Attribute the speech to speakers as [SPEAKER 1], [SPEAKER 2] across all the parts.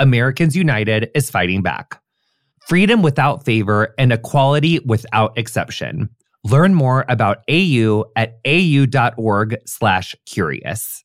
[SPEAKER 1] Americans United is fighting back. Freedom without favor and equality without exception. Learn more about AU at au.org/curious.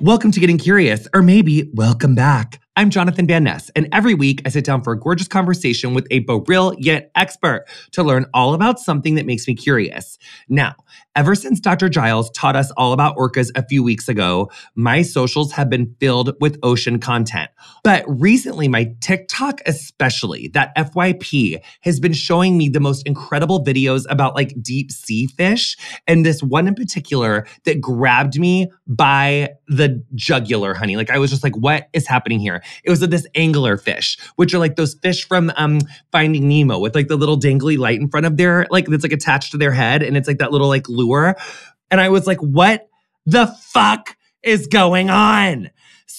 [SPEAKER 1] Welcome to Getting Curious, or maybe welcome back. I'm Jonathan Van Ness, and every week I sit down for a gorgeous conversation with a brilliant expert to learn all about something that makes me curious. Now, ever since Dr. Giles taught us all about orcas a few weeks ago, my socials have been filled with ocean content. But recently, my TikTok especially, that FYP, has been showing me the most incredible videos about like deep sea fish. And this one in particular that grabbed me by the jugular, honey. Like I was just like, what is happening here? It was this angler fish, which are like those fish from um Finding Nemo with like the little dangly light in front of their like that's like attached to their head, and it's like that little like lure. And I was like, what the fuck is going on?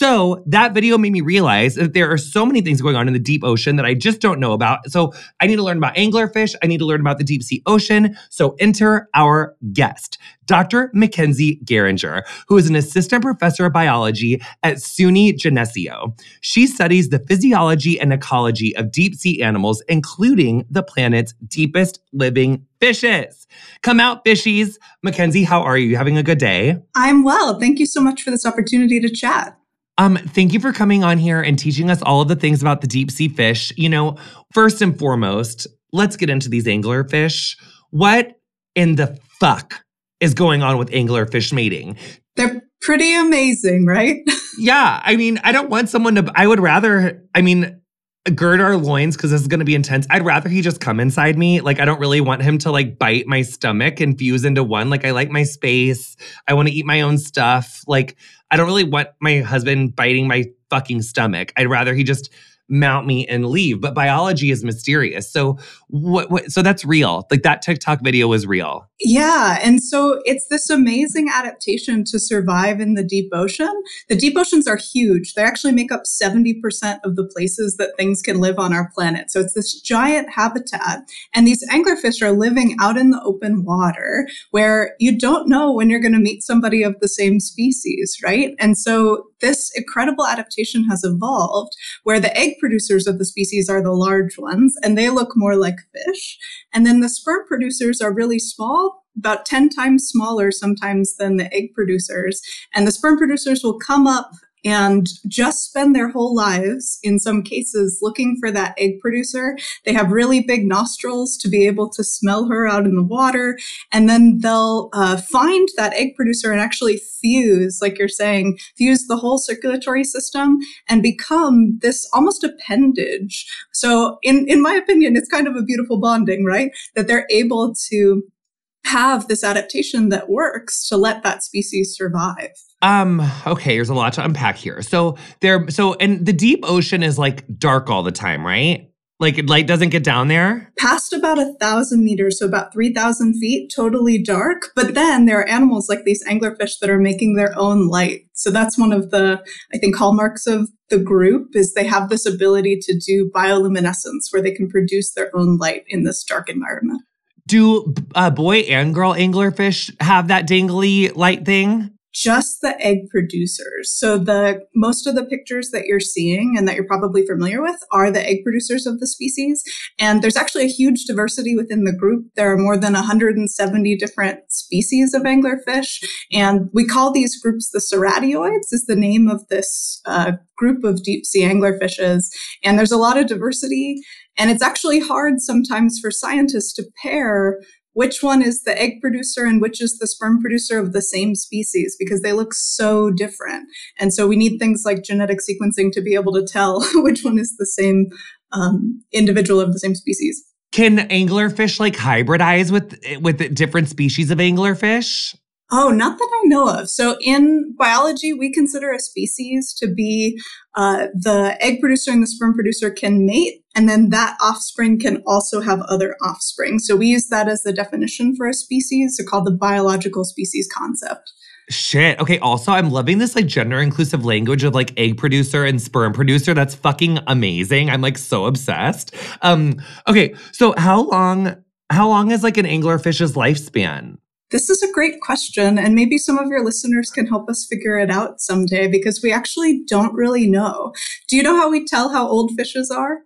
[SPEAKER 1] So that video made me realize that there are so many things going on in the deep ocean that I just don't know about. So I need to learn about anglerfish. I need to learn about the deep sea ocean. So enter our guest, Dr. Mackenzie Gerringer, who is an assistant professor of biology at SUNY Geneseo. She studies the physiology and ecology of deep sea animals, including the planet's deepest living fishes. Come out, fishies. Mackenzie, how are you? You having a good day?
[SPEAKER 2] I'm well. Thank you so much for this opportunity to chat.
[SPEAKER 1] Um, thank you for coming on here and teaching us all of the things about the deep sea fish. You know, first and foremost, let's get into these anglerfish. What in the fuck is going on with anglerfish mating?
[SPEAKER 2] They're pretty amazing, right?
[SPEAKER 1] yeah. I mean, I don't want someone to, I would rather, I mean, gird our loins because this is going to be intense. I'd rather he just come inside me. Like, I don't really want him to like bite my stomach and fuse into one. Like, I like my space. I want to eat my own stuff. Like, I don't really want my husband biting my fucking stomach. I'd rather he just mount me and leave. But biology is mysterious. So what, what so that's real. Like that TikTok video was real.
[SPEAKER 2] Yeah. And so it's this amazing adaptation to survive in the deep ocean. The deep oceans are huge. They actually make up 70% of the places that things can live on our planet. So it's this giant habitat. And these anglerfish are living out in the open water where you don't know when you're going to meet somebody of the same species, right? And so this incredible adaptation has evolved where the egg producers of the species are the large ones and they look more like fish. And then the sperm producers are really small, about 10 times smaller sometimes than the egg producers. And the sperm producers will come up and just spend their whole lives, in some cases, looking for that egg producer. They have really big nostrils to be able to smell her out in the water. And then they'll uh, find that egg producer and actually fuse, like you're saying, fuse the whole circulatory system and become this almost appendage. So, in, in my opinion, it's kind of a beautiful bonding, right? That they're able to have this adaptation that works to let that species survive.
[SPEAKER 1] Um, okay, there's a lot to unpack here. So there so and the deep ocean is like dark all the time, right? Like light doesn't get down there?
[SPEAKER 2] Past about a thousand meters, so about 3,000 feet, totally dark. But then there are animals like these anglerfish that are making their own light. So that's one of the, I think, hallmarks of the group is they have this ability to do bioluminescence where they can produce their own light in this dark environment.
[SPEAKER 1] Do uh, boy and girl anglerfish have that dangly light thing?
[SPEAKER 2] Just the egg producers. So the most of the pictures that you're seeing and that you're probably familiar with are the egg producers of the species. And there's actually a huge diversity within the group. There are more than 170 different species of anglerfish. And we call these groups the ceratioids is the name of this uh, group of deep sea anglerfishes. And there's a lot of diversity. And it's actually hard sometimes for scientists to pair which one is the egg producer and which is the sperm producer of the same species because they look so different. And so we need things like genetic sequencing to be able to tell which one is the same um, individual of the same species.
[SPEAKER 1] Can anglerfish like hybridize with with different species of anglerfish?
[SPEAKER 2] Oh, not that I know of. So in biology, we consider a species to be uh, the egg producer and the sperm producer can mate, and then that offspring can also have other offspring. So we use that as the definition for a species, so called the biological species concept.
[SPEAKER 1] Shit. Okay. Also, I'm loving this like gender inclusive language of like egg producer and sperm producer. That's fucking amazing. I'm like so obsessed. Um. Okay. So how long? How long is like an anglerfish's lifespan?
[SPEAKER 2] This is a great question, and maybe some of your listeners can help us figure it out someday because we actually don't really know. Do you know how we tell how old fishes are?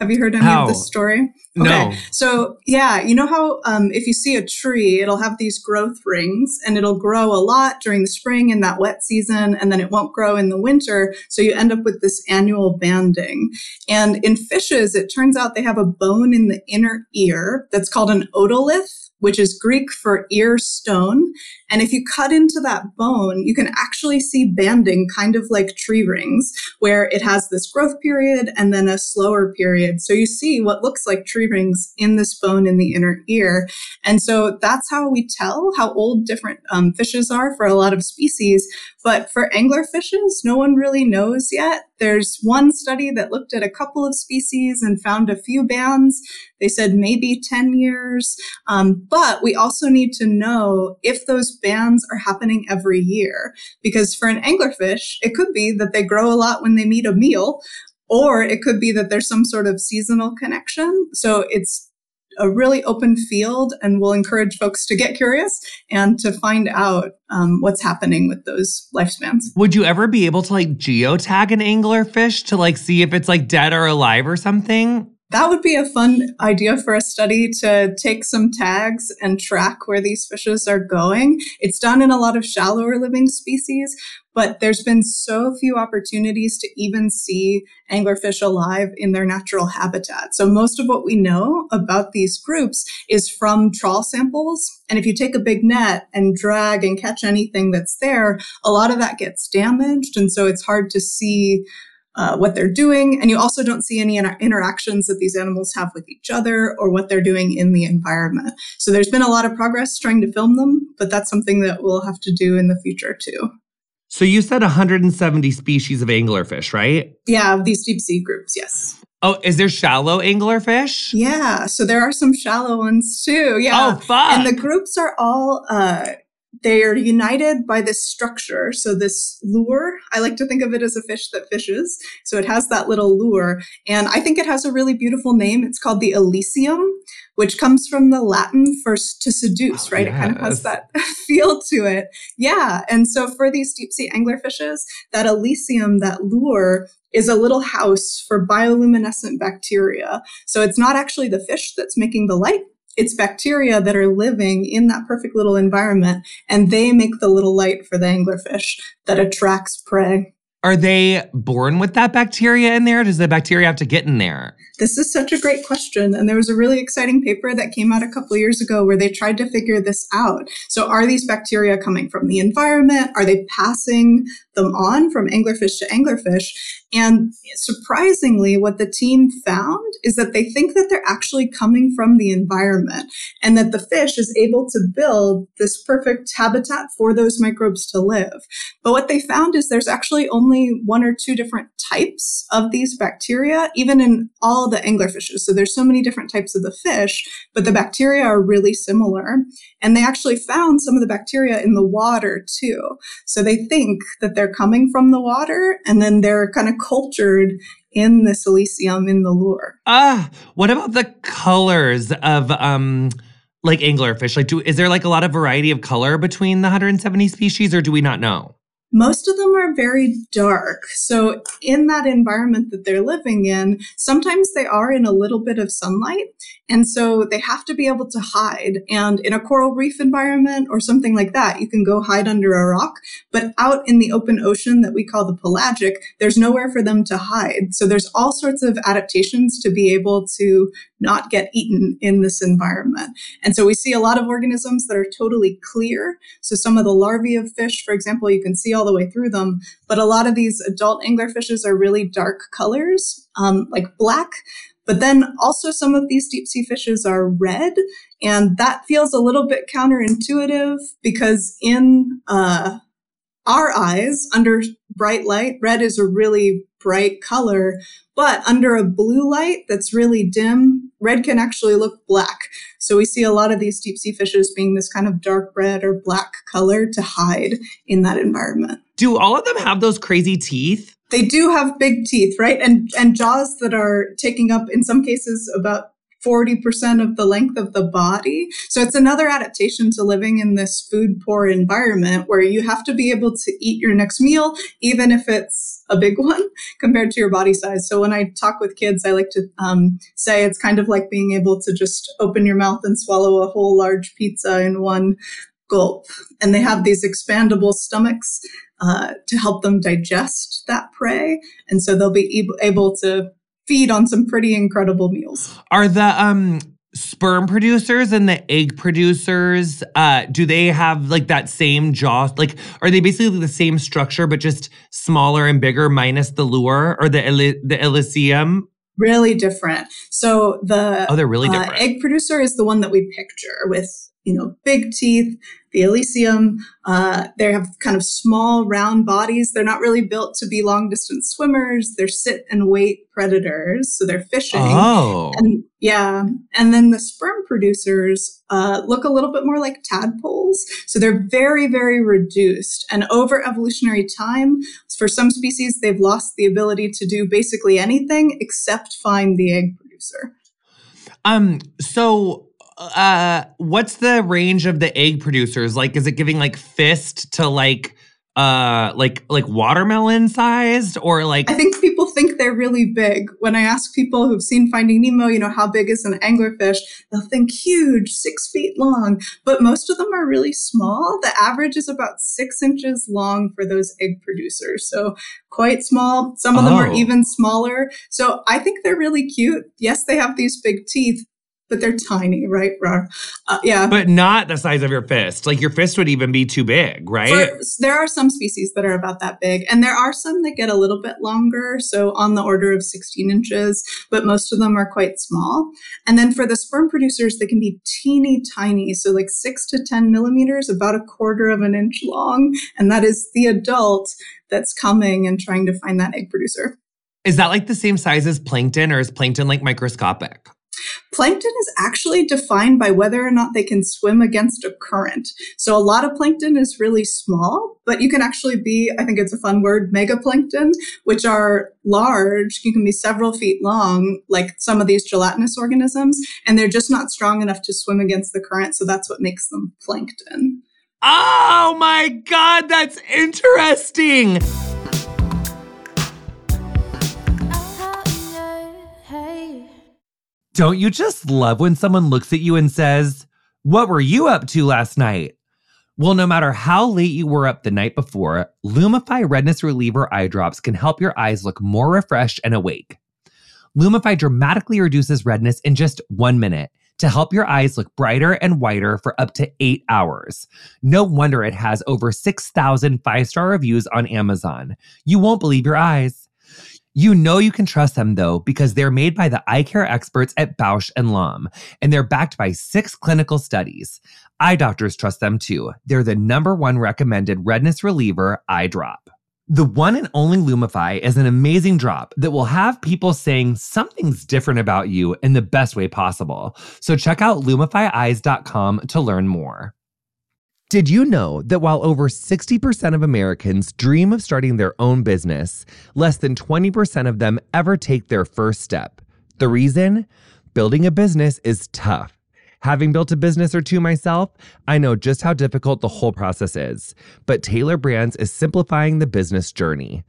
[SPEAKER 2] Have you heard any
[SPEAKER 1] how?
[SPEAKER 2] of this story?
[SPEAKER 1] Okay. No.
[SPEAKER 2] So, yeah, you know how um, if you see a tree, it'll have these growth rings and it'll grow a lot during the spring in that wet season, and then it won't grow in the winter. So you end up with this annual banding. And in fishes, it turns out they have a bone in the inner ear that's called an otolith which is Greek for ear stone. And if you cut into that bone, you can actually see banding kind of like tree rings, where it has this growth period and then a slower period. So you see what looks like tree rings in this bone in the inner ear. And so that's how we tell how old different um, fishes are for a lot of species. But for angler fishes, no one really knows yet. There's one study that looked at a couple of species and found a few bands. They said maybe 10 years. Um, but we also need to know if those bands are happening every year. Because for an anglerfish, it could be that they grow a lot when they meet a meal, or it could be that there's some sort of seasonal connection. So it's a really open field and we'll encourage folks to get curious and to find out um, what's happening with those lifespans.
[SPEAKER 1] Would you ever be able to like geotag an anglerfish to like see if it's like dead or alive or something?
[SPEAKER 2] That would be a fun idea for a study to take some tags and track where these fishes are going. It's done in a lot of shallower living species, but there's been so few opportunities to even see anglerfish alive in their natural habitat. So most of what we know about these groups is from trawl samples. And if you take a big net and drag and catch anything that's there, a lot of that gets damaged. And so it's hard to see uh, what they're doing. And you also don't see any inter- interactions that these animals have with each other or what they're doing in the environment. So there's been a lot of progress trying to film them, but that's something that we'll have to do in the future too.
[SPEAKER 1] So you said 170 species of anglerfish, right?
[SPEAKER 2] Yeah, these deep sea groups, yes.
[SPEAKER 1] Oh, is there shallow anglerfish?
[SPEAKER 2] Yeah, so there are some shallow ones too. Yeah.
[SPEAKER 1] Oh, fuck.
[SPEAKER 2] And the groups are all uh, they are united by this structure. So this lure, I like to think of it as a fish that fishes. So it has that little lure. And I think it has a really beautiful name. It's called the illicium, which comes from the Latin for to seduce, oh, right? Yes. It kind of has that feel to it. Yeah. And so for these deep sea anglerfishes, that illicium, that lure is a little house for bioluminescent bacteria. So it's not actually the fish that's making the light, it's bacteria that are living in that perfect little environment and they make the little light for the anglerfish that attracts prey.
[SPEAKER 1] Are they born with that bacteria in there? Does the bacteria have to get in there?
[SPEAKER 2] This is such a great question. And there was a really exciting paper that came out a couple years ago where they tried to figure this out. So, are these bacteria coming from the environment? Are they passing them on from anglerfish to anglerfish? And surprisingly, what the team found is that they think that they're actually coming from the environment and that the fish is able to build this perfect habitat for those microbes to live. But what they found is there's actually only one or two different types of these bacteria, even in all the anglerfishes. So there's so many different types of the fish, but the bacteria are really similar. And they actually found some of the bacteria in the water too. So they think that they're coming from the water and then they're kind of cultured in the silicium in the lure.
[SPEAKER 1] Ah, what about the colors of um like anglerfish? Like do is there like a lot of variety of color between the 170 species or do we not know?
[SPEAKER 2] Most of them are very dark. So, in that environment that they're living in, sometimes they are in a little bit of sunlight. And so they have to be able to hide. And in a coral reef environment or something like that, you can go hide under a rock. But out in the open ocean that we call the pelagic, there's nowhere for them to hide. So there's all sorts of adaptations to be able to not get eaten in this environment. And so we see a lot of organisms that are totally clear. So some of the larvae of fish, for example, you can see all the way through them. But a lot of these adult anglerfishes are really dark colors, um, like black. But then also some of these deep sea fishes are red, and that feels a little bit counterintuitive because in uh, our eyes, under bright light, red is a really bright color, but under a blue light that's really dim, red can actually look black. So we see a lot of these deep sea fishes being this kind of dark red or black color to hide in that environment.
[SPEAKER 1] Do all of them have those crazy teeth?
[SPEAKER 2] they do have big teeth, right? And and jaws that are taking up in some cases about 40% of the length of the body. So it's another adaptation to living in this food poor environment where you have to be able to eat your next meal, even if it's a big one compared to your body size. So when I talk with kids, I like to um, say it's kind of like being able to just open your mouth and swallow a whole large pizza in one gulp. And they have these expandable stomachs uh, to help them digest that prey. And so they'll be able to feed on some pretty incredible meals.
[SPEAKER 1] Are the um sperm producers and the egg producers uh do they have like that same jaw like are they basically the same structure but just smaller and bigger minus the lure or the the illicium
[SPEAKER 2] really different. So the
[SPEAKER 1] oh they're really uh, different.
[SPEAKER 2] uh, egg producer is the one that we picture with you know, big teeth, the illicium. Uh, they have kind of small, round bodies. They're not really built to be long distance swimmers. They're sit and wait predators. So they're fishing.
[SPEAKER 1] Oh.
[SPEAKER 2] And yeah. And then the sperm producers uh, look a little bit more like tadpoles. So they're very, very reduced. And over evolutionary time, for some species, they've lost the ability to do basically anything except find the egg producer.
[SPEAKER 1] Um, so uh what's the range of the egg producers like is it giving like fist to like uh like like watermelon sized or like
[SPEAKER 2] I think people think they're really big. When I ask people who've seen Finding Nemo, you know, how big is an anglerfish? They'll think huge, six feet long, but most of them are really small. The average is about six inches long for those egg producers. So quite small. Some of them are oh. even smaller. So I think they're really cute. Yes, they have these big teeth, but they're tiny, right? Uh, yeah.
[SPEAKER 1] But not the size of your fist. Like your fist would even be too big, right? For,
[SPEAKER 2] there are some species that are about that big, and there are some that get a little bit longer, so on the order of 16 inches, but most of them are quite small. And then for the sperm producers, they can be teeny tiny, so like six to 10 millimeters, about a quarter of an inch long. And that is the adult that's coming and trying to find that egg producer.
[SPEAKER 1] Is that like the same size as plankton, or is plankton like microscopic?
[SPEAKER 2] Plankton is actually defined by whether or not they can swim against a current. So a lot of plankton is really small, but you can actually be, I think it's a fun word, megaplankton, which are large. You can be several feet long, like some of these gelatinous organisms, and they're just not strong enough to swim against the current. So that's what makes them plankton.
[SPEAKER 1] Oh my God, that's interesting. Don't you just love when someone looks at you and says, What were you up to last night? Well, no matter how late you were up the night before, Lumify Redness Reliever eye drops can help your eyes look more refreshed and awake. Lumify dramatically reduces redness in just one minute to help your eyes look brighter and whiter for up to eight hours. No wonder it has over 6,000 five star reviews on Amazon. You won't believe your eyes. You know you can trust them though because they're made by the eye care experts at Bausch and Lomb and they're backed by 6 clinical studies. Eye doctors trust them too. They're the number 1 recommended redness reliever eye drop. The one and only Lumify is an amazing drop that will have people saying something's different about you in the best way possible. So check out lumifyeyes.com to learn more. Did you know that while over 60% of Americans dream of starting their own business, less than 20% of them ever take their first step? The reason? Building a business is tough. Having built a business or two myself, I know just how difficult the whole process is. But Tailor Brands is simplifying the business journey.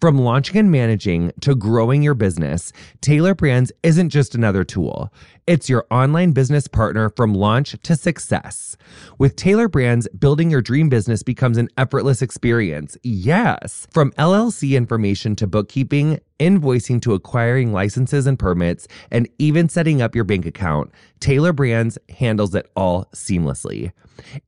[SPEAKER 1] From launching and managing to growing your business, Tailor Brands isn't just another tool. It's your online business partner from launch to success. With Tailor Brands, building your dream business becomes an effortless experience. Yes. From LLC information to bookkeeping, invoicing to acquiring licenses and permits, and even setting up your bank account, Tailor Brands handles it all seamlessly.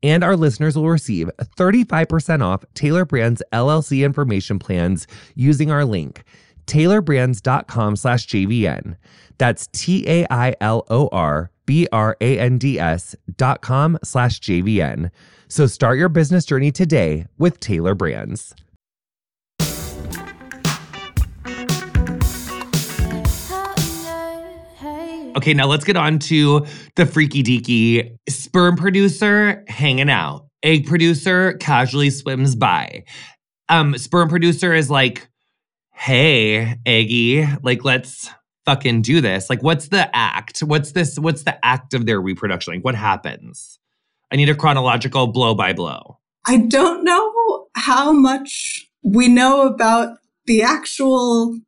[SPEAKER 1] And our listeners will receive 35% off Tailor Brands LLC information plans using our link, tailorbrands.com slash JVN. That's T-A-I-L-O-R-B-R-A-N-D-S dot com slash JVN. So start your business journey today with Tailor Brands. Okay, now let's get on to the freaky deaky sperm producer hanging out. Egg producer casually swims by. Um, sperm producer is like, hey, Aggie, like let's fucking do this. Like, what's the act? What's this? What's the act of their reproduction? Like, what happens? I need a chronological blow by blow.
[SPEAKER 2] I don't know how much we know about the actual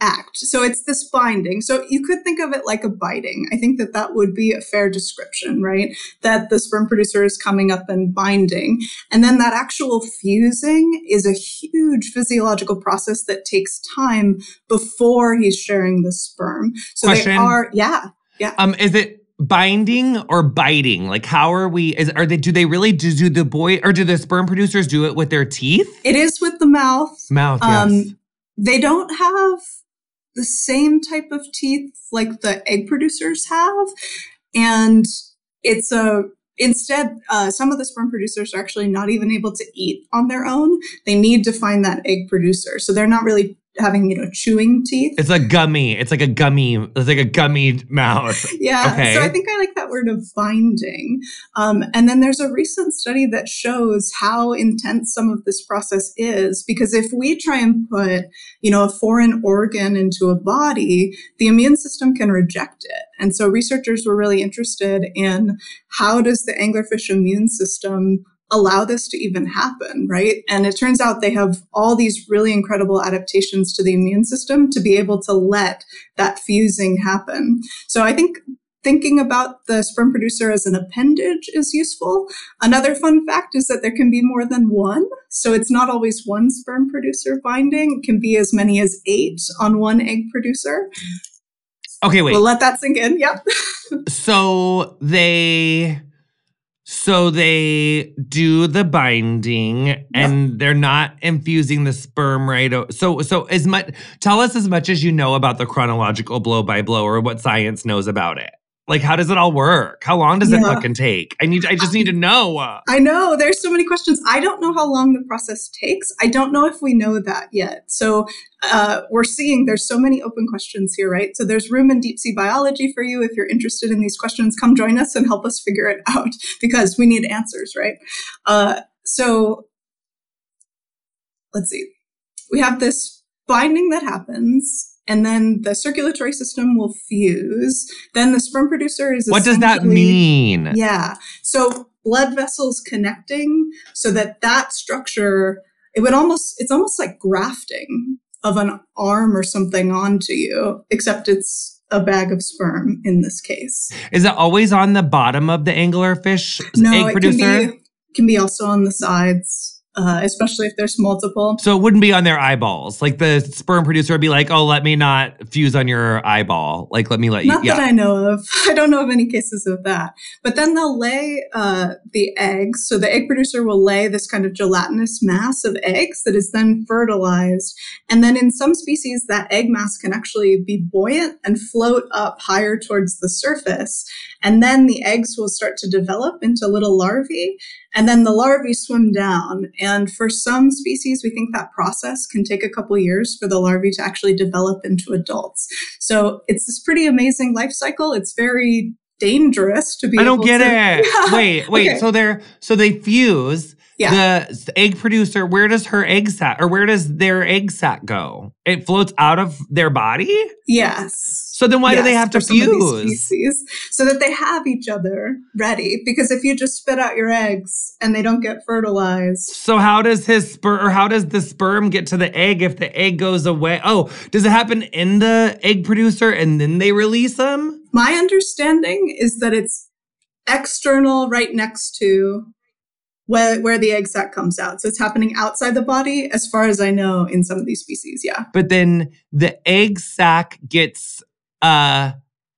[SPEAKER 2] act. So it's this binding. So you could think of it like a biting. I think that that would be a fair description, right? That the sperm producer is coming up and binding. And then that actual fusing is a huge physiological process that takes time before he's sharing the sperm. So
[SPEAKER 1] Question?
[SPEAKER 2] they are, yeah, yeah.
[SPEAKER 1] Um, is it binding or biting? Like, how are we? Is are they? Do they really do, do the boy or do the sperm producers do it with their teeth?
[SPEAKER 2] It is with the mouth.
[SPEAKER 1] Mouth,
[SPEAKER 2] Um,
[SPEAKER 1] yes.
[SPEAKER 2] They don't have the same type of teeth like the egg producers have. And it's a, instead, uh, some of the sperm producers are actually not even able to eat on their own. They need to find that egg producer. So they're not really having, you know, chewing teeth.
[SPEAKER 1] It's a gummy. It's like a gummy. It's like a gummy mouth.
[SPEAKER 2] Yeah.
[SPEAKER 1] Okay.
[SPEAKER 2] So I think I like that word of binding. Um, and then there's a recent study that shows how intense some of this process is. Because if we try and put, you know, a foreign organ into a body, the immune system can reject it. And so researchers were really interested in how does the anglerfish immune system allow this to even happen, right? And it turns out they have all these really incredible adaptations to the immune system to be able to let that fusing happen. So I think thinking about the sperm producer as an appendage is useful. Another fun fact is that there can be more than one. So it's not always one sperm producer binding. It can be as many as eight on one egg producer.
[SPEAKER 1] Okay, wait.
[SPEAKER 2] We'll let that sink in. Yep.
[SPEAKER 1] so they so they do the binding and they're not infusing the sperm right o- so so as much tell us as much as you know about the chronological blow by blow or what science knows about it like how does it all work how long does it fucking take i need i just need to know
[SPEAKER 2] I know there's so many questions. I don't know how long the process takes. I don't know if we know that yet. So uh, we're seeing there's so many open questions here, right? So there's room in deep sea biology for you. If you're interested in these questions, come join us and help us figure it out because we need answers, right? Uh, so let's see. We have this binding that happens. And then the circulatory system will fuse. Then the sperm producer is
[SPEAKER 1] what does that mean
[SPEAKER 2] yeah. So blood vessels connecting so that that structure, it would almost, it's almost like grafting of an arm or something onto you, except it's a bag of sperm in this case.
[SPEAKER 1] is it always on the bottom of the anglerfish
[SPEAKER 2] No,
[SPEAKER 1] egg
[SPEAKER 2] it
[SPEAKER 1] producer
[SPEAKER 2] can be, can be also on the sides uh, especially if there's multiple.
[SPEAKER 1] So it wouldn't be on their eyeballs. Like the sperm producer would be like, "Oh, let me not fuse on your eyeball. Like, let me let you."
[SPEAKER 2] Not yeah. that I know of. I don't know of any cases of that. But then they'll lay uh, the eggs. So the egg producer will lay this kind of gelatinous mass of eggs that is then fertilized. And then in some species, that egg mass can actually be buoyant and float up higher towards the surface. And then the eggs will start to develop into little larvae. And then the larvae swim down. And for some species, we think that process can take a couple years for the larvae to actually develop into adults. So it's this pretty amazing life cycle. It's very dangerous to be.
[SPEAKER 1] I don't get to, it. Yeah. Wait, wait. Okay. So they're so they fuse yeah. The egg producer, where does her egg sac or where does their egg sac go? It floats out of their body?
[SPEAKER 2] Yes.
[SPEAKER 1] So then why yes, do they have to fuse?
[SPEAKER 2] Species, so that they have each other ready. Because if you just spit out your eggs and they don't get fertilized.
[SPEAKER 1] So how does his sperm or how does the sperm get to the egg if the egg goes away? Oh, does it happen in the egg producer and then they release them?
[SPEAKER 2] My understanding is that it's external right next to where, where the egg sac comes out. So it's happening outside the body, as far as I know, in some of these species. Yeah.
[SPEAKER 1] But then the egg sac gets uh,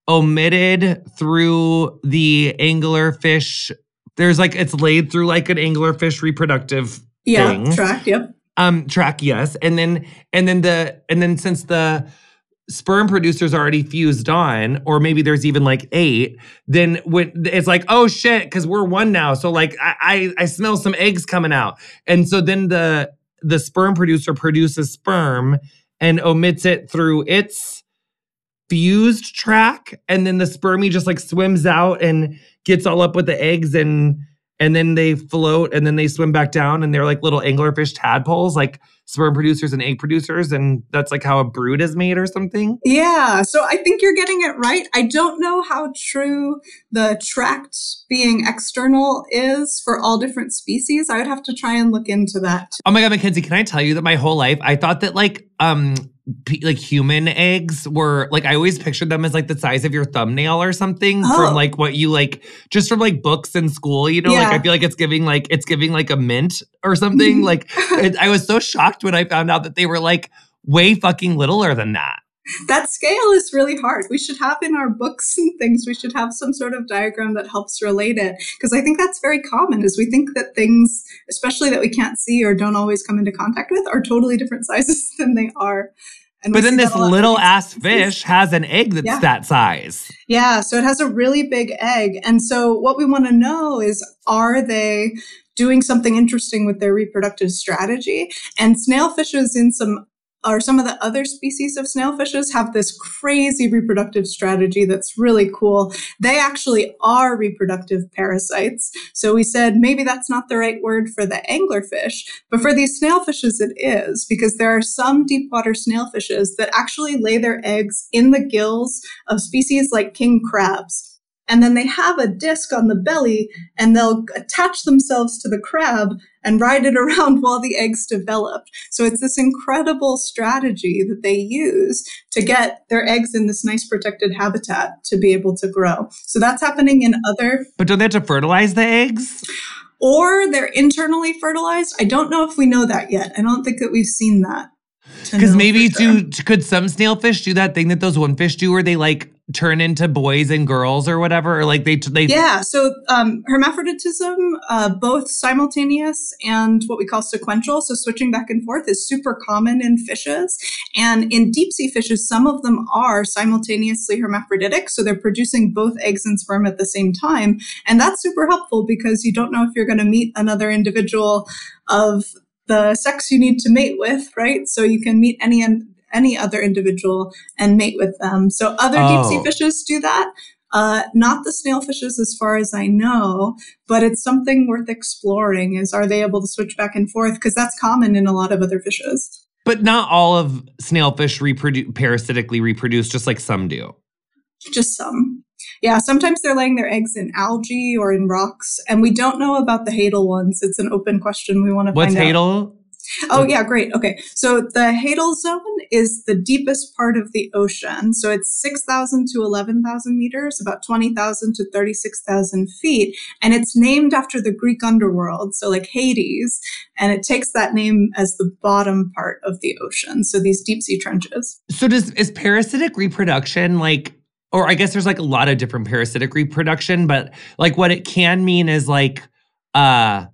[SPEAKER 1] omitted through the anglerfish. There's like it's laid through like an anglerfish reproductive
[SPEAKER 2] yeah,
[SPEAKER 1] thing.
[SPEAKER 2] track. Yep.
[SPEAKER 1] Um, track. Yes, and then and then the and then since the sperm producers already fused on, or maybe there's even like eight, then when it's like, oh shit, because we're one now. So like I, I I smell some eggs coming out. And so then the the sperm producer produces sperm and omits it through its fused track. And then the spermie just like swims out and gets all up with the eggs and and then they float and then they swim back down and they're like little anglerfish tadpoles. Like sperm producers and egg producers and that's like how a brood is made or something?
[SPEAKER 2] Yeah so i think you're getting it right. I don't know how true the tract being external is for all different species. I would have to try and look into that.
[SPEAKER 1] Oh my god mackenzie can i tell you that my whole life i thought that like um like human eggs were like I always pictured them as like the size of your thumbnail or something oh. from like what you like just from like books in school, you know, yeah. like I feel like it's giving like it's giving like a mint or something. like it, I was so shocked when I found out that they were like way fucking littler than that.
[SPEAKER 2] That scale is really hard. We should have in our books and things, we should have some sort of diagram that helps relate it. Because I think that's very common is we think that things, especially that we can't see or don't always come into contact with, are totally different sizes than they are.
[SPEAKER 1] And but then this little ass fish has an egg that's yeah. that size.
[SPEAKER 2] Yeah, so it has a really big egg. And so what we want to know is are they doing something interesting with their reproductive strategy? And snailfishes in some or some of the other species of snailfishes have this crazy reproductive strategy that's really cool. They actually are reproductive parasites. So we said maybe that's not the right word for the anglerfish, but for these snailfishes it is because there are some deep water snailfishes that actually lay their eggs in the gills of species like king crabs and then they have a disc on the belly and they'll attach themselves to the crab and ride it around while the eggs develop. So it's this incredible strategy that they use to get their eggs in this nice protected habitat to be able to grow. So that's happening in other.
[SPEAKER 1] But don't they have to fertilize the eggs?
[SPEAKER 2] Or they're internally fertilized. I don't know if we know that yet. I don't think that we've seen that.
[SPEAKER 1] Because maybe sure. do could some snailfish do that thing that those one fish do, where they like turn into boys and girls or whatever, or like they they
[SPEAKER 2] yeah. So um, hermaphroditism, uh, both simultaneous and what we call sequential, so switching back and forth, is super common in fishes. And in deep sea fishes, some of them are simultaneously hermaphroditic, so they're producing both eggs and sperm at the same time, and that's super helpful because you don't know if you're going to meet another individual of the sex you need to mate with, right? So you can meet any any other individual and mate with them. So other oh. deep sea oh. fishes do that. Uh, not the snailfishes as far as I know, but it's something worth exploring is are they able to switch back and forth? Because that's common in a lot of other fishes.
[SPEAKER 1] But not all of snailfish reproduce parasitically reproduce, just like some do.
[SPEAKER 2] Just some. Yeah, sometimes they're laying their eggs in algae or in rocks, and we don't know about the hadal ones. It's an open question we want to
[SPEAKER 1] What's
[SPEAKER 2] find
[SPEAKER 1] hadal? out.
[SPEAKER 2] Oh, yeah, great. Okay. So the Hadal Zone is the deepest part of the ocean. So it's 6,000 to 11,000 meters, about 20,000 to 36,000 feet. And it's named after the Greek underworld. So like Hades. And it takes that name as the bottom part of the ocean. So these deep sea trenches.
[SPEAKER 1] So does is parasitic reproduction like or I guess there's like a lot of different parasitic reproduction, but like what it can mean is like uh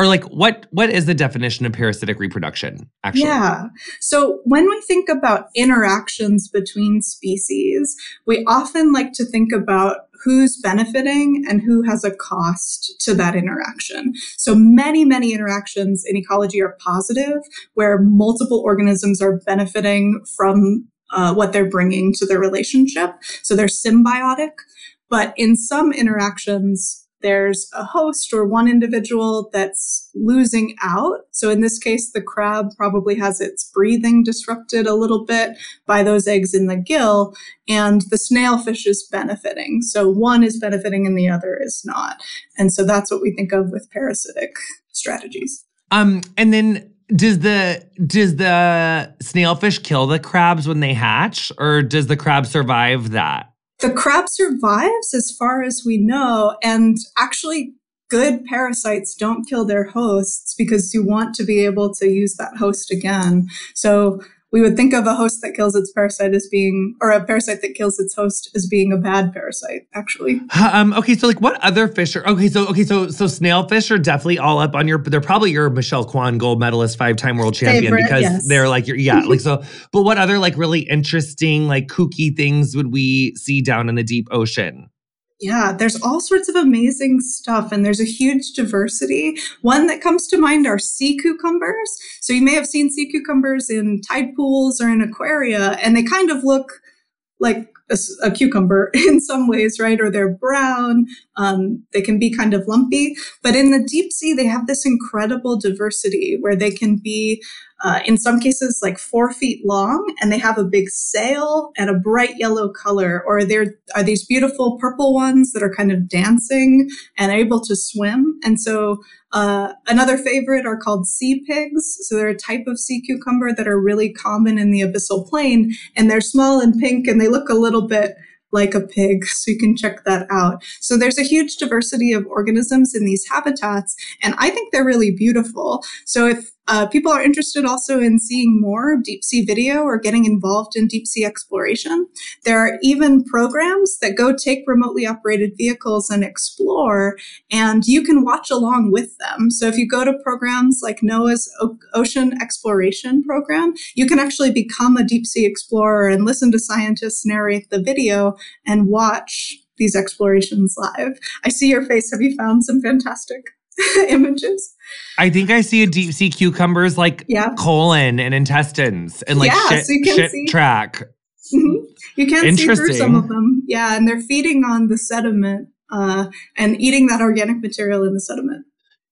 [SPEAKER 1] or like what what is the definition of parasitic reproduction actually?
[SPEAKER 2] Yeah. So when we think about interactions between species we often like to think about who's benefiting and who has a cost to that interaction. So many many interactions in ecology are positive where multiple organisms are benefiting from uh, what they're bringing to the relationship. So they're symbiotic. But in some interactions there's a host or one individual that's losing out. So in this case, the crab probably has its breathing disrupted a little bit by those eggs in the gill, and the snailfish is benefiting. So one is benefiting and the other is not. And so that's what we think of with parasitic strategies.
[SPEAKER 1] Um, and then does the does the snailfish kill the crabs when they hatch, or does the crab survive that?
[SPEAKER 2] The crab survives as far as we know, and actually, good parasites don't kill their hosts because you want to be able to use that host again. So we would think of a host that kills its parasite as being, or a parasite that kills its host as being a bad parasite, actually.
[SPEAKER 1] Um, okay, so like what other fish are, okay, so, okay, so, so snailfish are definitely all up on your, they're probably your Michelle Kwan gold medalist, five time world champion
[SPEAKER 2] Favorite,
[SPEAKER 1] because
[SPEAKER 2] yes.
[SPEAKER 1] they're like your, yeah, like so, but what other like really interesting, like kooky things would we see down in the deep ocean?
[SPEAKER 2] Yeah, there's all sorts of amazing stuff, and there's a huge diversity. One that comes to mind are sea cucumbers. So you may have seen sea cucumbers in tide pools or in aquaria, and they kind of look like a, a cucumber in some ways, right? Or they're brown. Um, they can be kind of lumpy. But in the deep sea, they have this incredible diversity where they can be uh, in some cases like four feet long and they have a big sail and a bright yellow color or there are these beautiful purple ones that are kind of dancing and able to swim and so uh, another favorite are called sea pigs so they're a type of sea cucumber that are really common in the abyssal plain and they're small and pink and they look a little bit like a pig. So you can check that out. So there's a huge diversity of organisms in these habitats, and I think they're really beautiful. So if uh, people are interested also in seeing more deep sea video or getting involved in deep sea exploration. There are even programs that go take remotely operated vehicles and explore, and you can watch along with them. So if you go to programs like NOAA's o- Ocean Exploration Program, you can actually become a deep sea explorer and listen to scientists narrate the video and watch these explorations live. I see your face. Have you found some fantastic images?
[SPEAKER 1] I think I see a deep sea cucumbers like
[SPEAKER 2] Yeah.
[SPEAKER 1] colon and intestines and like
[SPEAKER 2] Yeah,
[SPEAKER 1] shit,
[SPEAKER 2] so you can
[SPEAKER 1] shit
[SPEAKER 2] see-
[SPEAKER 1] track.
[SPEAKER 2] Mhm. You can see through some of them. Yeah, and they're feeding on the sediment uh, and eating that organic material in the sediment.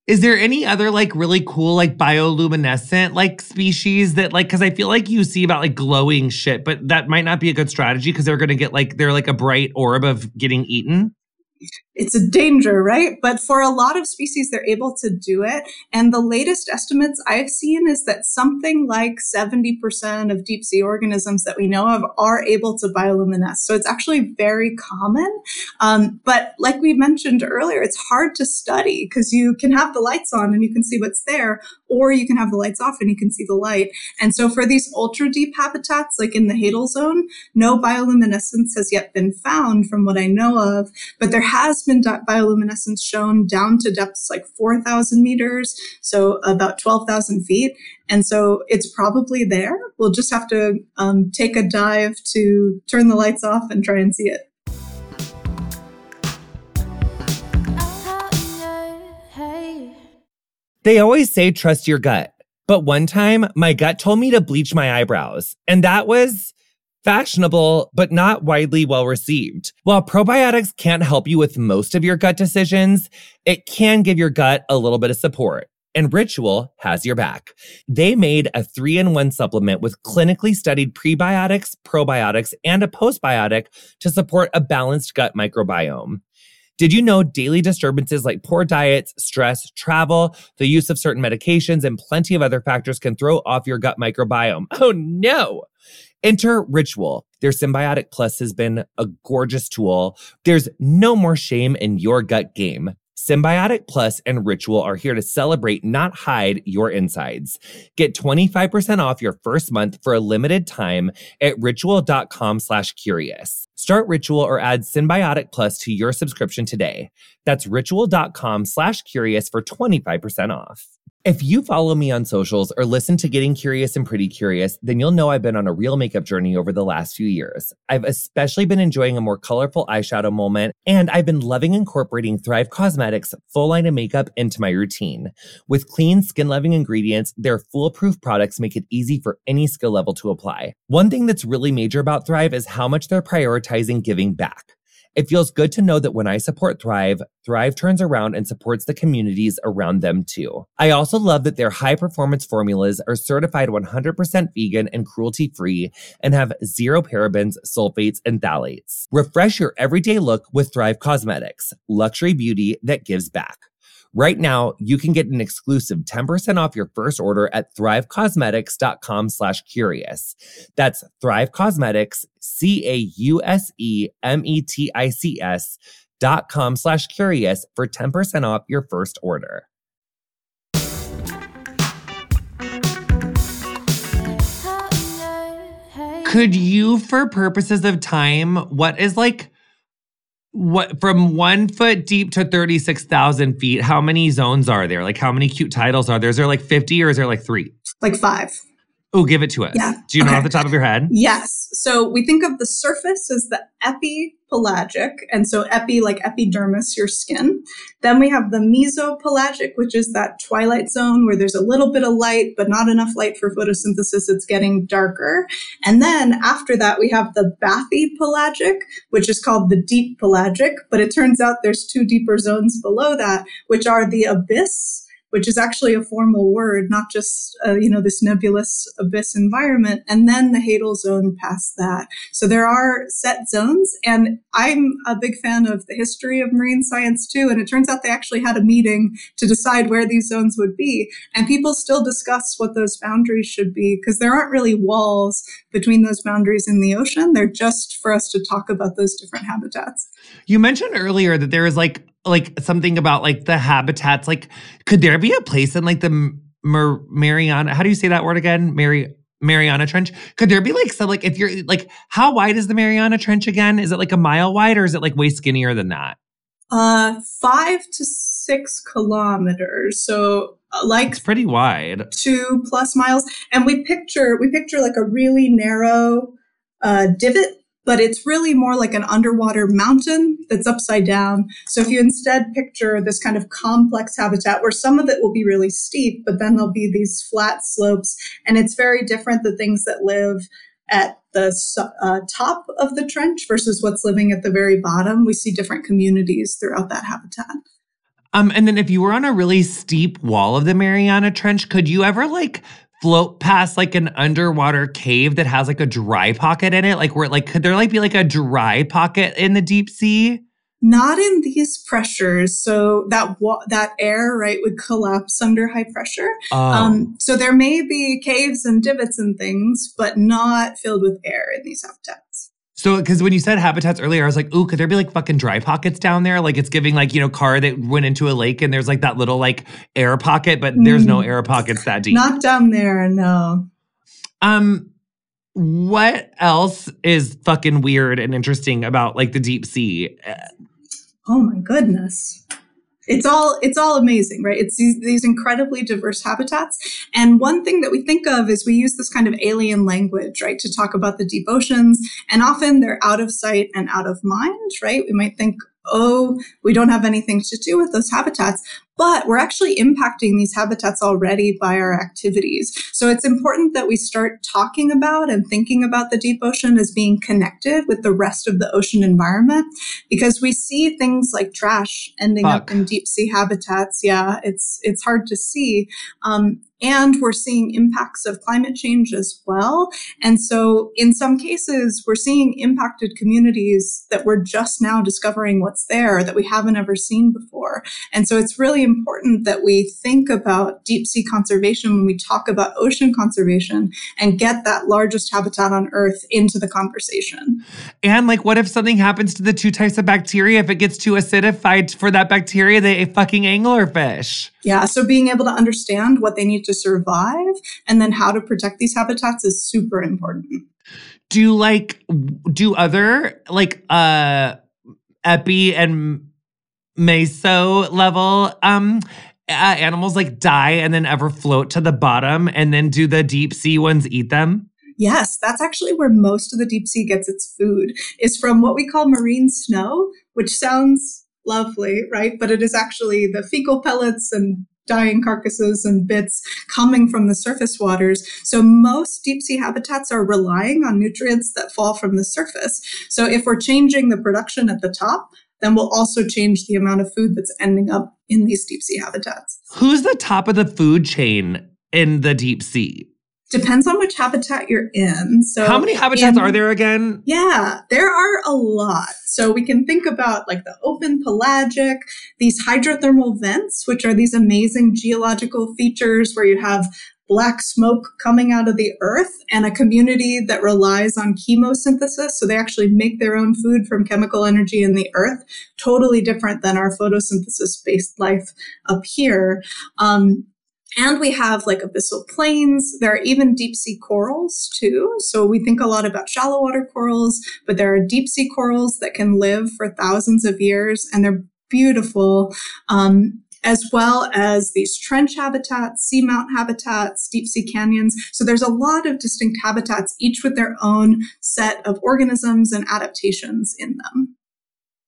[SPEAKER 1] Is there any other like really cool like bioluminescent like species that like because I feel like you see about like glowing shit, but that might not be a good strategy because they're gonna get like they're like a bright orb of getting eaten.
[SPEAKER 2] It's a danger, right? But for a lot of species, they're able to do it. And the latest estimates I've seen is that something like 70% of deep sea organisms that we know of are able to bioluminesce. So it's actually very common. Um, but like we mentioned earlier, it's hard to study because you can have the lights on and you can see what's there, or you can have the lights off and you can see the light. And so for these ultra deep habitats, like in the Hadal zone, no bioluminescence has yet been found from what I know of, but there has been bioluminescence shown down to depths like 4,000 meters, so about 12,000 feet. And so it's probably there. We'll just have to um, take a dive to turn the lights off and try and see it.
[SPEAKER 3] They always say trust your gut. But one time, my gut told me to bleach my eyebrows, and that was fashionable, but not widely well received. While probiotics can't help you with most of your gut decisions, it can give your gut a little bit of support. And Ritual has your back. They made a three in one supplement with clinically studied prebiotics, probiotics, and a postbiotic to support a balanced gut microbiome.
[SPEAKER 1] Did you know daily disturbances like poor diets, stress, travel, the use of certain medications, and plenty of other factors can throw off your gut microbiome? Oh no! Enter Ritual. Their Synbiotic Plus has been a gorgeous tool. There's no more shame in your gut game. Synbiotic Plus and Ritual are here to celebrate, not hide your insides. Get 25% off your first month for a limited time at ritual.com slash curious. Start Ritual or add Synbiotic Plus to your subscription today. That's ritual.com slash curious for 25% off. If you follow me on socials or listen to Getting Curious and Pretty Curious, then you'll know I've been on a real makeup journey over the last few years. I've especially been enjoying a more colorful eyeshadow moment, and I've been loving incorporating Thrive Cosmetics full line of makeup into my routine. With clean, skin loving ingredients, their foolproof products make it easy for any skill level to apply. One thing that's really major about Thrive is how much they're prioritizing giving back. It feels good to know that when I support Thrive, Thrive turns around and supports the communities around them too. I also love that their high performance formulas are certified 100% vegan and cruelty free and have zero parabens, sulfates, and phthalates. Refresh your everyday look with Thrive Causemetics, luxury beauty that gives back. Right now, you can get an exclusive 10% off your first order at thrivecausemetics.com slash curious. That's Thrive Causemetics, C-A-U-S-E-M-E-T-I-C-S dot com slash curious for 10% off your first order. Could you, for purposes of time, what is like what from one foot deep to 36,000 feet, how many zones are there? Like, how many cute titles are there? Is there like 50 or is there like three?
[SPEAKER 2] Like five.
[SPEAKER 1] Oh, give it to us.
[SPEAKER 2] Yeah.
[SPEAKER 1] Do you know
[SPEAKER 2] Okay.
[SPEAKER 1] off the top of your head?
[SPEAKER 2] Yes. So we think of the surface as the epipelagic, and so epi like epidermis, your skin. Then we have the mesopelagic, which is that twilight zone where there's a little bit of light, but not enough light for photosynthesis. It's getting darker. And then after that, we have the bathypelagic, which is called the deep pelagic. But it turns out there's two deeper zones below that, which are the abyss which is actually a formal word, not just uh, you know this nebulous abyss environment, and then the hadal zone past that. So there are set zones, and I'm a big fan of the history of marine science too. And it turns out they actually had a meeting to decide where these zones would be, and people still discuss what those boundaries should be because there aren't really walls between those boundaries in the ocean. They're just for us to talk about those different habitats.
[SPEAKER 1] You mentioned earlier that there is like like something about like the habitats. Like, could there be a place in like the Mar- Mariana? How do you say that word again? Mary Mariana Trench. Could there be like some like if you're like how wide is the Mariana Trench again? Is it like a mile wide or is it like way skinnier than that?
[SPEAKER 2] Uh, five to six kilometers. So, uh, like
[SPEAKER 1] It's pretty wide.
[SPEAKER 2] two plus miles and we picture we picture like a really narrow uh, divot but it's really more like an underwater mountain that's upside down. So if you instead picture this kind of complex habitat where some of it will be really steep but then there'll be these flat slopes and it's very different the things that live at the uh, top of the trench versus what's living at the very bottom. We see different communities throughout that habitat.
[SPEAKER 1] Um, and then if you were on a really steep wall of the Mariana Trench, could you ever like float past like an underwater cave that has like a dry pocket in it? Like where like could there like be like a dry pocket in the deep sea?
[SPEAKER 2] Not in these pressures. So that wa- that air, right, would collapse under high pressure.
[SPEAKER 1] Oh.
[SPEAKER 2] Um, so there may be caves and divots and things, but not filled with air in these habitats.
[SPEAKER 1] So, because when you said habitats earlier, I was like, ooh, could there be like fucking dry pockets down there? Like it's giving like, you know, car that went into a lake and there's like that little like air pocket, but there's no
[SPEAKER 2] Mm.
[SPEAKER 1] air pockets that deep.
[SPEAKER 2] Not down there, no.
[SPEAKER 1] um, what else is fucking weird and interesting about like the deep sea?
[SPEAKER 2] Oh my goodness. It's all it's all amazing, right? It's these, these incredibly diverse habitats. And one thing that we think of is we use this kind of alien language, right, to talk about the deep oceans. And often they're out of sight and out of mind, right? We might think, oh, we don't have anything to do with those habitats. but we're actually impacting these habitats already by our activities. So it's important that we start talking about and thinking about the deep ocean as being connected with the rest of the ocean environment because we see things like trash ending Fuck. up in deep sea habitats. Yeah, it's it's hard to see. Um, and we're seeing impacts of climate change as well. And so, in some cases, we're seeing impacted communities that we're just now discovering what's there that we haven't ever seen before. And so, it's really important that we think about deep sea conservation when we talk about ocean conservation and get that largest habitat on Earth into the conversation.
[SPEAKER 1] And, like, what if something happens to the two types of bacteria? If it gets too acidified for that bacteria, they fucking anglerfish.
[SPEAKER 2] Yeah. So, being able to understand what they need to survive and then how to protect these habitats is super important.
[SPEAKER 1] Do like do other like uh epi and meso level um uh, animals like die and then ever float to the bottom and then do the deep sea ones eat them?
[SPEAKER 2] Yes, that's actually where most of the deep sea gets its food is from what we call marine snow, which sounds lovely, right? But it is actually the fecal pellets and dying carcasses and bits coming from the surface waters. So most deep sea habitats are relying on nutrients that fall from the surface. So if we're changing the production at the top, then we'll also change the amount of food that's ending up in these deep sea habitats.
[SPEAKER 1] Who's the top of the food chain in the deep sea?
[SPEAKER 2] Depends on which habitat you're in. So
[SPEAKER 1] how many habitats in, are there again?
[SPEAKER 2] Yeah, there are a lot. So we can think about like the open pelagic, these hydrothermal vents, which are these amazing geological features where you have black smoke coming out of the earth and a community that relies on chemosynthesis. So they actually make their own food from chemical energy in the earth, totally different than our photosynthesis based life up here. Um, and we have like abyssal plains. There are even deep sea corals too. So we think a lot about shallow water corals, but there are deep sea corals that can live for thousands of years and they're beautiful. Um, as well as these trench habitats, seamount habitats, deep sea canyons. So there's a lot of distinct habitats, each with their own set of organisms and adaptations in them.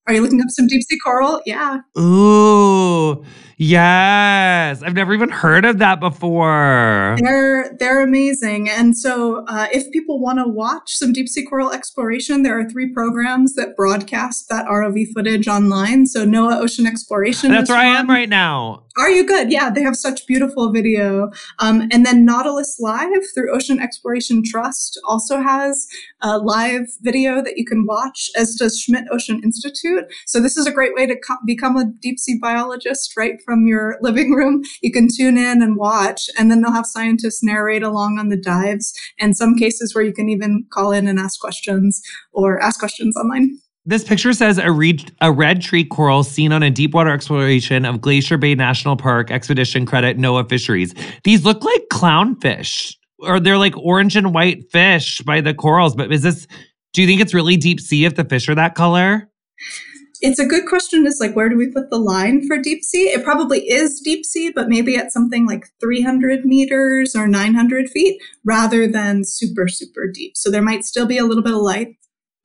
[SPEAKER 2] Are you looking up some deep sea coral? Yeah.
[SPEAKER 1] Ooh, yes. I've never even heard of that before.
[SPEAKER 2] They're they're amazing. And so, uh, if people want to watch some deep sea coral exploration, there are three programs that broadcast that ROV footage online. So NOAA Ocean Exploration.
[SPEAKER 1] That's where I am right now.
[SPEAKER 2] Are you good? Yeah, they have such beautiful video. Um, and then Nautilus Live through Ocean Exploration Trust also has a live video that you can watch, as does Schmidt Ocean Institute. So this is a great way to co- become a deep sea biologist right from your living room. You can tune in and watch, and then they'll have scientists narrate along on the dives, and some cases where you can even call in and ask questions or ask questions online.
[SPEAKER 1] This picture says a, re- a red tree coral seen on a deep water exploration of Glacier Bay National Park expedition credit NOAA Fisheries. These look like clownfish, or they're like orange and white fish by the corals. But is this, do you think it's really deep sea if the fish are that color?
[SPEAKER 2] It's a good question. Is like, where do we put the line for deep sea? It probably is deep sea, but maybe at something like 300 meters or 900 feet rather than super, super deep. So there might still be a little bit of light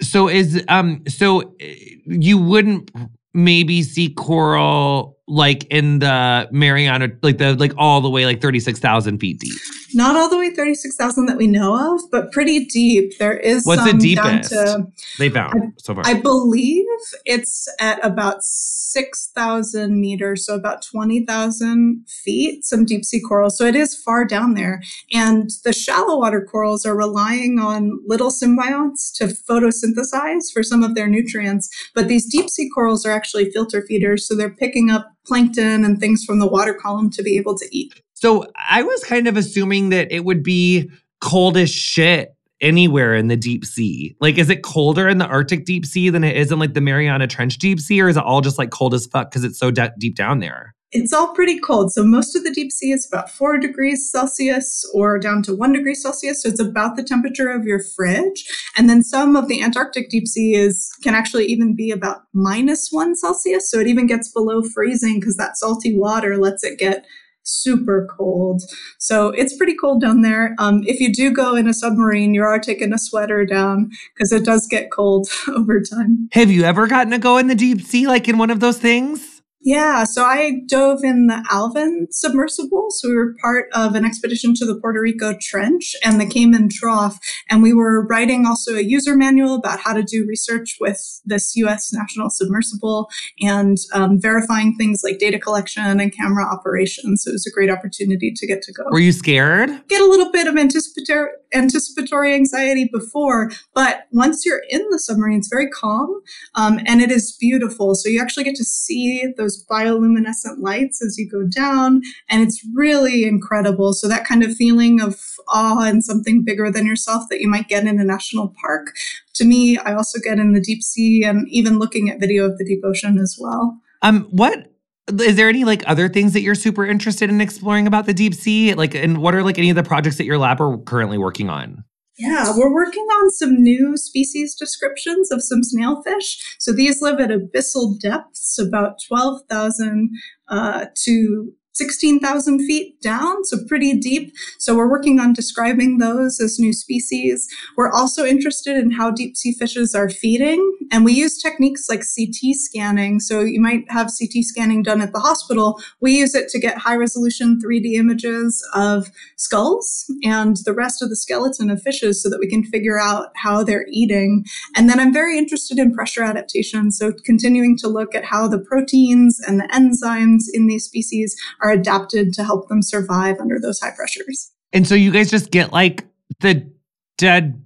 [SPEAKER 1] so is um so eh, you wouldn't maybe see coral like in the Mariana, like the like all the way like thirty six thousand feet deep.
[SPEAKER 2] Not all the way thirty six thousand that we know of, but pretty deep. There is
[SPEAKER 1] what's the deepest to, they found
[SPEAKER 2] I,
[SPEAKER 1] so far.
[SPEAKER 2] I believe it's at about six thousand meters, so about twenty thousand feet. Some deep sea corals, so it is far down there. And the shallow water corals are relying on little symbionts to photosynthesize for some of their nutrients, but these deep sea corals are actually filter feeders, so they're picking up plankton and things from the water column to be able to eat.
[SPEAKER 1] So I was kind of assuming that it would be cold as shit anywhere in the deep sea. Like, is it colder in the Arctic deep sea than it is in like the Mariana Trench deep sea, or is it all just like cold as fuck because it's so de- deep down there?
[SPEAKER 2] It's all pretty cold. So most of the deep sea is about four degrees Celsius or down to one degree Celsius. So it's about the temperature of your fridge. And then some of the Antarctic deep sea is can actually even be about minus one Celsius. So it even gets below freezing because that salty water lets it get super cold. So it's pretty cold down there. Um, if you do go in a submarine, you are taking a sweater down because it does get cold over time.
[SPEAKER 1] Have you ever gotten to go in the deep sea, like in one of those things?
[SPEAKER 2] Yeah, so I dove in the Alvin submersible. So we were part of an expedition to the Puerto Rico Trench and the Cayman Trough. And we were writing also a user manual about how to do research with this US national submersible and um, verifying things like data collection and camera operations. So it was a great opportunity to get to go.
[SPEAKER 1] Were you scared?
[SPEAKER 2] Get a little bit of anticipatory, anticipatory anxiety before, but once you're in the submarine, it's very calm um, and it is beautiful. So you actually get to see those those bioluminescent lights as you go down. And it's really incredible. So that kind of feeling of awe and something bigger than yourself that you might get in a national park. To me, I also get in the deep sea and even looking at video of the deep ocean as well.
[SPEAKER 1] Um, what is there any like other things that you're super interested in exploring about the deep sea? Like, and what are like any of the projects that your lab are currently working on?
[SPEAKER 2] Yeah, we're working on some new species descriptions of some snailfish. So these live at abyssal depths, about 12,000 uh, to 16,000 feet down, so pretty deep. So we're working on describing those as new species. We're also interested in how deep sea fishes are feeding, and we use techniques like CT scanning. So you might have CT scanning done at the hospital. We use it to get high resolution 3D images of skulls and the rest of the skeleton of fishes so that we can figure out how they're eating. And then I'm very interested in pressure adaptation. So continuing to look at how the proteins and the enzymes in these species are adapted to help them survive under those high pressures.
[SPEAKER 1] And so you guys just get like the dead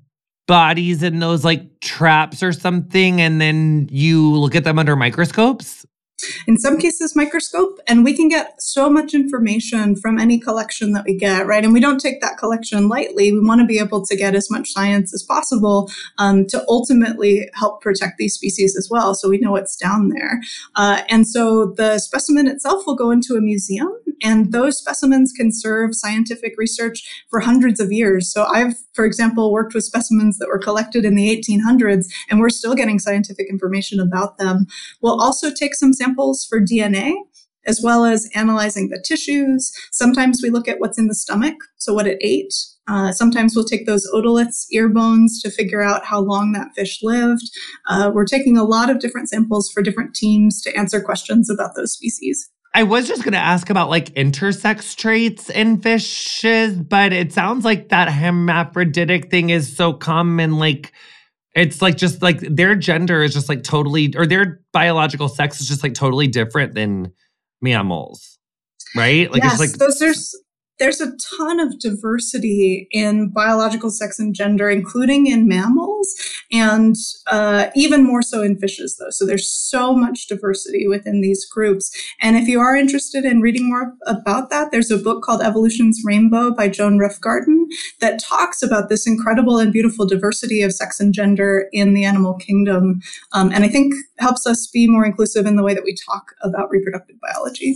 [SPEAKER 1] bodies in those like traps or something, and then you look at them under microscopes?
[SPEAKER 2] In some cases microscope and we can get so much information from any collection that we get right? And we don't take that collection lightly. We want to be able to get as much science as possible um, to ultimately help protect these species as well so we know what's down there. Uh, and so the specimen itself will go into a museum and those specimens can serve scientific research for hundreds of years so i've for example worked with specimens that were collected in the 1800s and we're still getting scientific information about them we'll also take some samples for DNA, as well as analyzing the tissues. Sometimes we look at what's in the stomach, so what it ate. Uh, sometimes we'll take those otoliths, ear bones, to figure out how long that fish lived. Uh, we're taking a lot of different samples for different teams to answer questions about those species.
[SPEAKER 1] I was just going to ask about like intersex traits in fishes, but it sounds like that hermaphroditic thing is so common. Like, it's like just like their gender is just like totally, or their biological sex is just like totally different than mammals, right? Like
[SPEAKER 2] yes,
[SPEAKER 1] it's like
[SPEAKER 2] those there's there's a ton of diversity in biological sex and gender, including in mammals, and uh, even more so in fishes, though. So there's so much diversity within these groups. And if you are interested in reading more about that, there's a book called Evolution's Rainbow by Joan Roughgarden that talks about this incredible and beautiful diversity of sex and gender in the animal kingdom. Um, and I think helps us be more inclusive in the way that we talk about reproductive biology.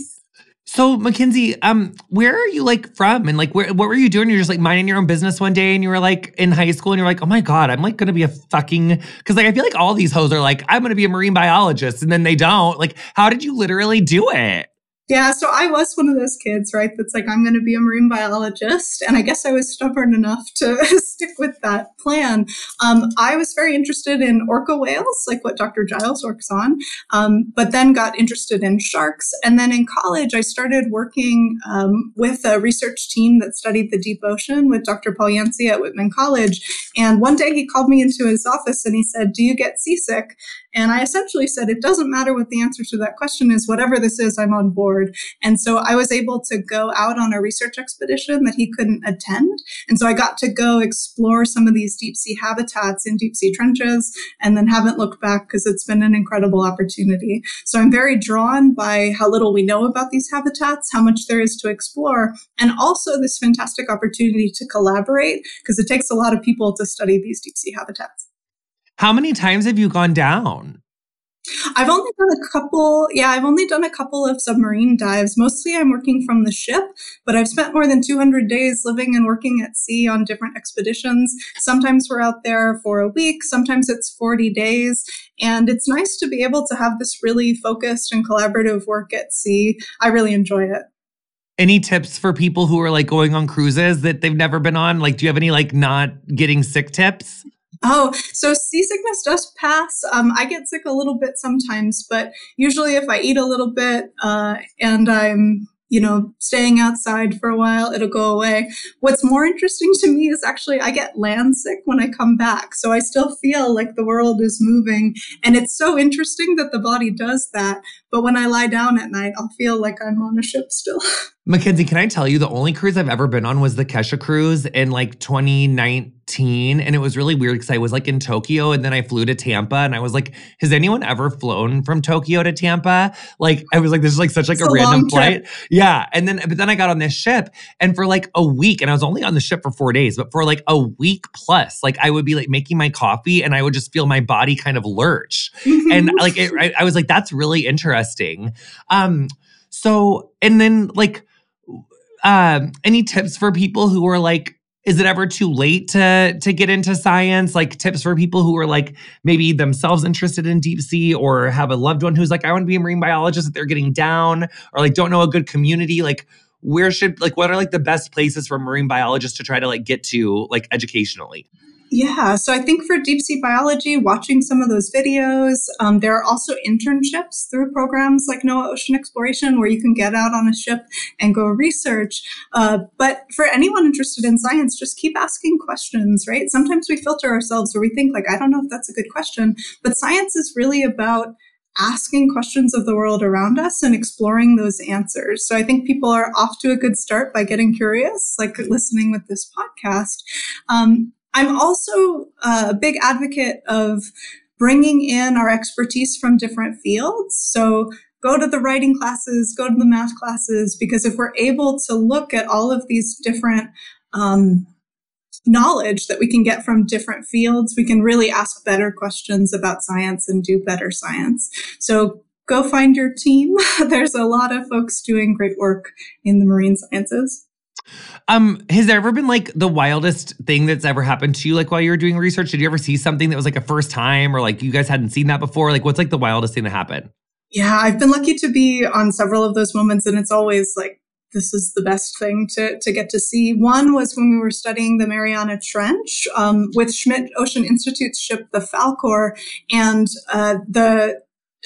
[SPEAKER 1] So Mackenzie, um, where are you like from? And like where what were you doing? You're just like minding your own business one day and you were like in high school and you're like, oh my God, I'm like gonna be a fucking because like I feel like all these hoes are like, I'm gonna be a marine biologist, and then they don't. Like, how did you literally do it?
[SPEAKER 2] Yeah, so I was one of those kids, right? That's like, I'm going to be a marine biologist. And I guess I was stubborn enough to stick with that plan. Um, I was very interested in orca whales, like what Dr. Giles works on, um, but then got interested in sharks. And then in college, I started working um, with a research team that studied the deep ocean with Dr. Paul Yancey at Whitman College. And one day he called me into his office and he said, Do you get seasick? And I essentially said, It doesn't matter what the answer to that question is, whatever this is, I'm on board. And so I was able to go out on a research expedition that he couldn't attend. And so I got to go explore some of these deep sea habitats in deep sea trenches and then haven't looked back because it's been an incredible opportunity. So I'm very drawn by how little we know about these habitats, how much there is to explore, and also this fantastic opportunity to collaborate because it takes a lot of people to study these deep sea habitats.
[SPEAKER 1] How many times have you gone down?
[SPEAKER 2] I've only done a couple, yeah, I've only done a couple of submarine dives. Mostly I'm working from the ship, but I've spent more than 200 days living and working at sea on different expeditions. Sometimes we're out there for a week, sometimes it's 40 days. And it's nice to be able to have this really focused and collaborative work at sea. I really enjoy it.
[SPEAKER 1] Any tips for people who are like going on cruises that they've never been on? Like, do you have any like not getting sick tips?
[SPEAKER 2] Oh, so seasickness does pass. Um, I get sick a little bit sometimes, but usually if I eat a little bit uh, and I'm you know, staying outside for a while, it'll go away. What's more interesting to me is actually I get land sick when I come back. So I still feel like the world is moving. And it's so interesting that the body does that. But when I lie down at night, I'll feel like I'm on a ship still.
[SPEAKER 1] Mackenzie, can I tell you the only cruise I've ever been on was the Kesha cruise in like 2019. And it was really weird because I was like in Tokyo and then I flew to Tampa and I was like, has anyone ever flown from Tokyo to Tampa? Like, I was like, this is like such like
[SPEAKER 2] It's
[SPEAKER 1] a,
[SPEAKER 2] a
[SPEAKER 1] random flight. Yeah. And then, but then I got on this ship and for like a week, and I was only on the ship for four days, but for like a week plus, like I would be like making my coffee and I would just feel my body kind of lurch and like it, I, I was like that's really interesting um so and then like um any tips for people who are like is it ever too late to to get into science? Like tips for people who are like maybe themselves interested in deep sea or have a loved one who's like i want to be a marine biologist that they're getting down or like don't know a good community. Like where should like what are like the best places for marine biologists to try to like get to like educationally
[SPEAKER 2] Yeah, so I think for deep sea biology, watching some of those videos, um, there are also internships through programs like NOAA Ocean Exploration where you can get out on a ship and go research. Uh, but for anyone interested in science, just keep asking questions, right? Sometimes we filter ourselves or we think, like, I don't know if that's a good question, but science is really about asking questions of the world around us and exploring those answers. So I think people are off to a good start by getting curious, like listening with this podcast. Um, I'm also a big advocate of bringing in our expertise from different fields. So go to the writing classes, go to the math classes, because if we're able to look at all of these different um, knowledge that we can get from different fields, we can really ask better questions about science and do better science. So go find your team. There's a lot of folks doing great work in the marine sciences.
[SPEAKER 1] Um, has there ever been like the wildest thing that's ever happened to you, like while you were doing research? Did you ever see something that was like a first time or like you guys hadn't seen that before? Like, what's like the wildest thing that happened?
[SPEAKER 2] Yeah, I've been lucky to be on several of those moments, and it's always like this is the best thing to, to get to see. One was when we were studying the Mariana Trench um, with Schmidt Ocean Institute's ship, the Falkor, and uh, the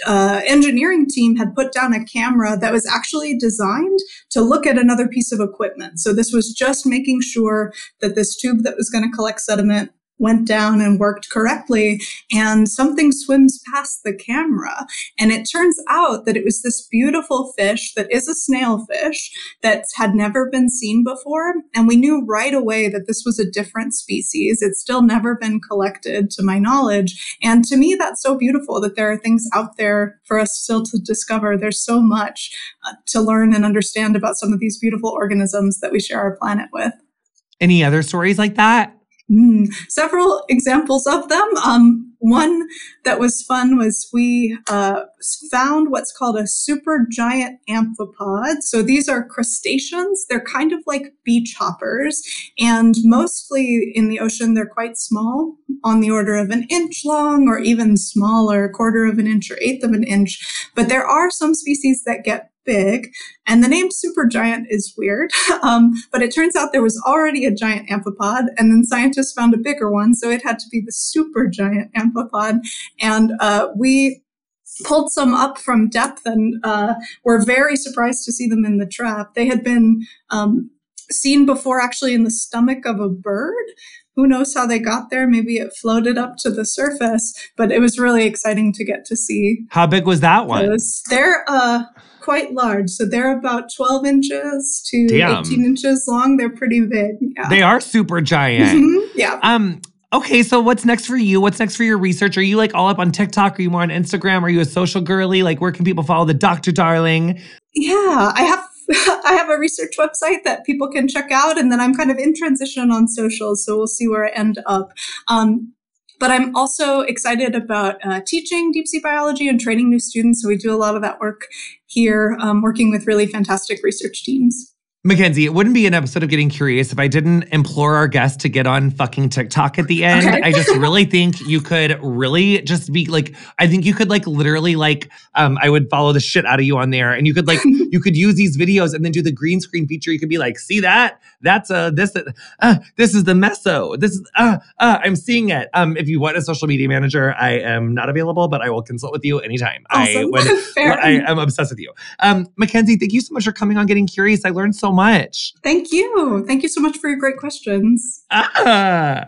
[SPEAKER 2] uh, engineering team had put down a camera that was actually designed to look at another piece of equipment. So this was just making sure that this tube that was going to collect sediment went down and worked correctly and something swims past the camera. And it turns out that it was this beautiful fish that is a snail fish that had never been seen before and we knew right away that this was a different species. It's still never been collected to my knowledge. And to me that's so beautiful that there are things out there for us still to discover. There's so much uh, to learn and understand about some of these beautiful organisms that we share our planet with.
[SPEAKER 1] Any other stories like that?
[SPEAKER 2] Mm, several examples of them. Um, one that was fun was we uh, found what's called a supergiant amphipod. So these are crustaceans. They're kind of like beach hoppers, and mostly in the ocean, they're quite small, on the order of an inch long, or even smaller, quarter of an inch or eighth of an inch. But there are some species that get big. And the name supergiant is weird. Um, but it turns out there was already a giant amphipod, and then scientists found a bigger one. So it had to be the supergiant amphipod. And uh, we pulled some up from depth and uh, were very surprised to see them in the trap. They had been um, seen before actually in the stomach of a bird. Who knows how they got there? Maybe it floated up to the surface, but it was really exciting to get to see
[SPEAKER 1] How big was that one?
[SPEAKER 2] those. They're uh, quite large. So they're about 12 inches to
[SPEAKER 1] Damn.
[SPEAKER 2] 18 inches long. They're pretty big. Yeah.
[SPEAKER 1] They are super giant.
[SPEAKER 2] Mhm. Yeah.
[SPEAKER 1] Um, okay, so what's next for you? What's next for your research? Are you like all up on TikTok? Are you more on Instagram? Are you a social girly? Like, where can people follow the Dr. Darling?
[SPEAKER 2] Yeah. I have. I have a research website that people can check out, and then I'm kind of in transition on socials, so we'll see where I end up. Um, but I'm also excited about uh, teaching deep sea biology and training new students. So we do a lot of that work here, um, working with really fantastic research teams.
[SPEAKER 4] Mackenzie, it wouldn't be an episode of Getting Curious if I didn't implore our guest to get on fucking TikTok at the end.
[SPEAKER 2] Okay.
[SPEAKER 4] I just really think you could really just be like, I think you could like literally like, um, I would follow the shit out of you on there, and you could like, you could use these videos and then do the green screen feature. You could be like, see that? That's uh this uh this is the meso. This is uh uh I'm seeing it. Um, if you want a social media manager, I am not available, but I will consult with you anytime. I would. I am obsessed with you. Um, Mackenzie, thank you so much for coming on Getting Curious. I learned so much.
[SPEAKER 2] Thank you. Thank you so much for your great questions.
[SPEAKER 4] Ah.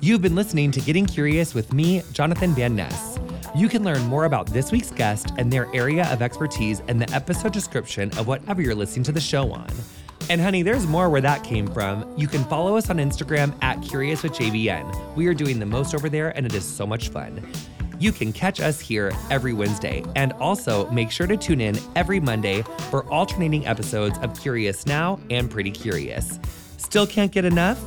[SPEAKER 1] You've been listening to Getting Curious with me, Jonathan Van Ness. You can learn more about this week's guest and their area of expertise in the episode description of whatever you're listening to the show on. And honey, there's more where that came from. You can follow us on Instagram at Curious with JVN. We are doing the most over there and it is so much fun. You can catch us here every Wednesday and also make sure to tune in every Monday for alternating episodes of Curious Now and Pretty Curious. Still can't get enough?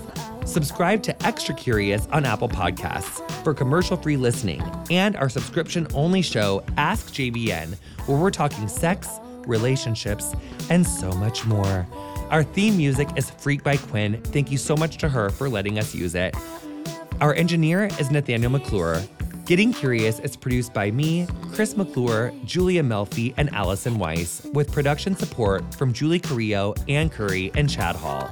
[SPEAKER 1] Subscribe to Extra Curious on Apple Podcasts for commercial free listening and our subscription only show, Ask JVN, where we're talking sex, relationships, and so much more. Our theme music is Freak by Quiñ. Thank you so much to her for letting us use it. Our engineer is Nathanael McClure. Getting Curious is produced by me, Chris McClure, Julia Melfi, and Allison Weiss, with production support from Julie Carrillo, Ann Curry, and Chad Hall.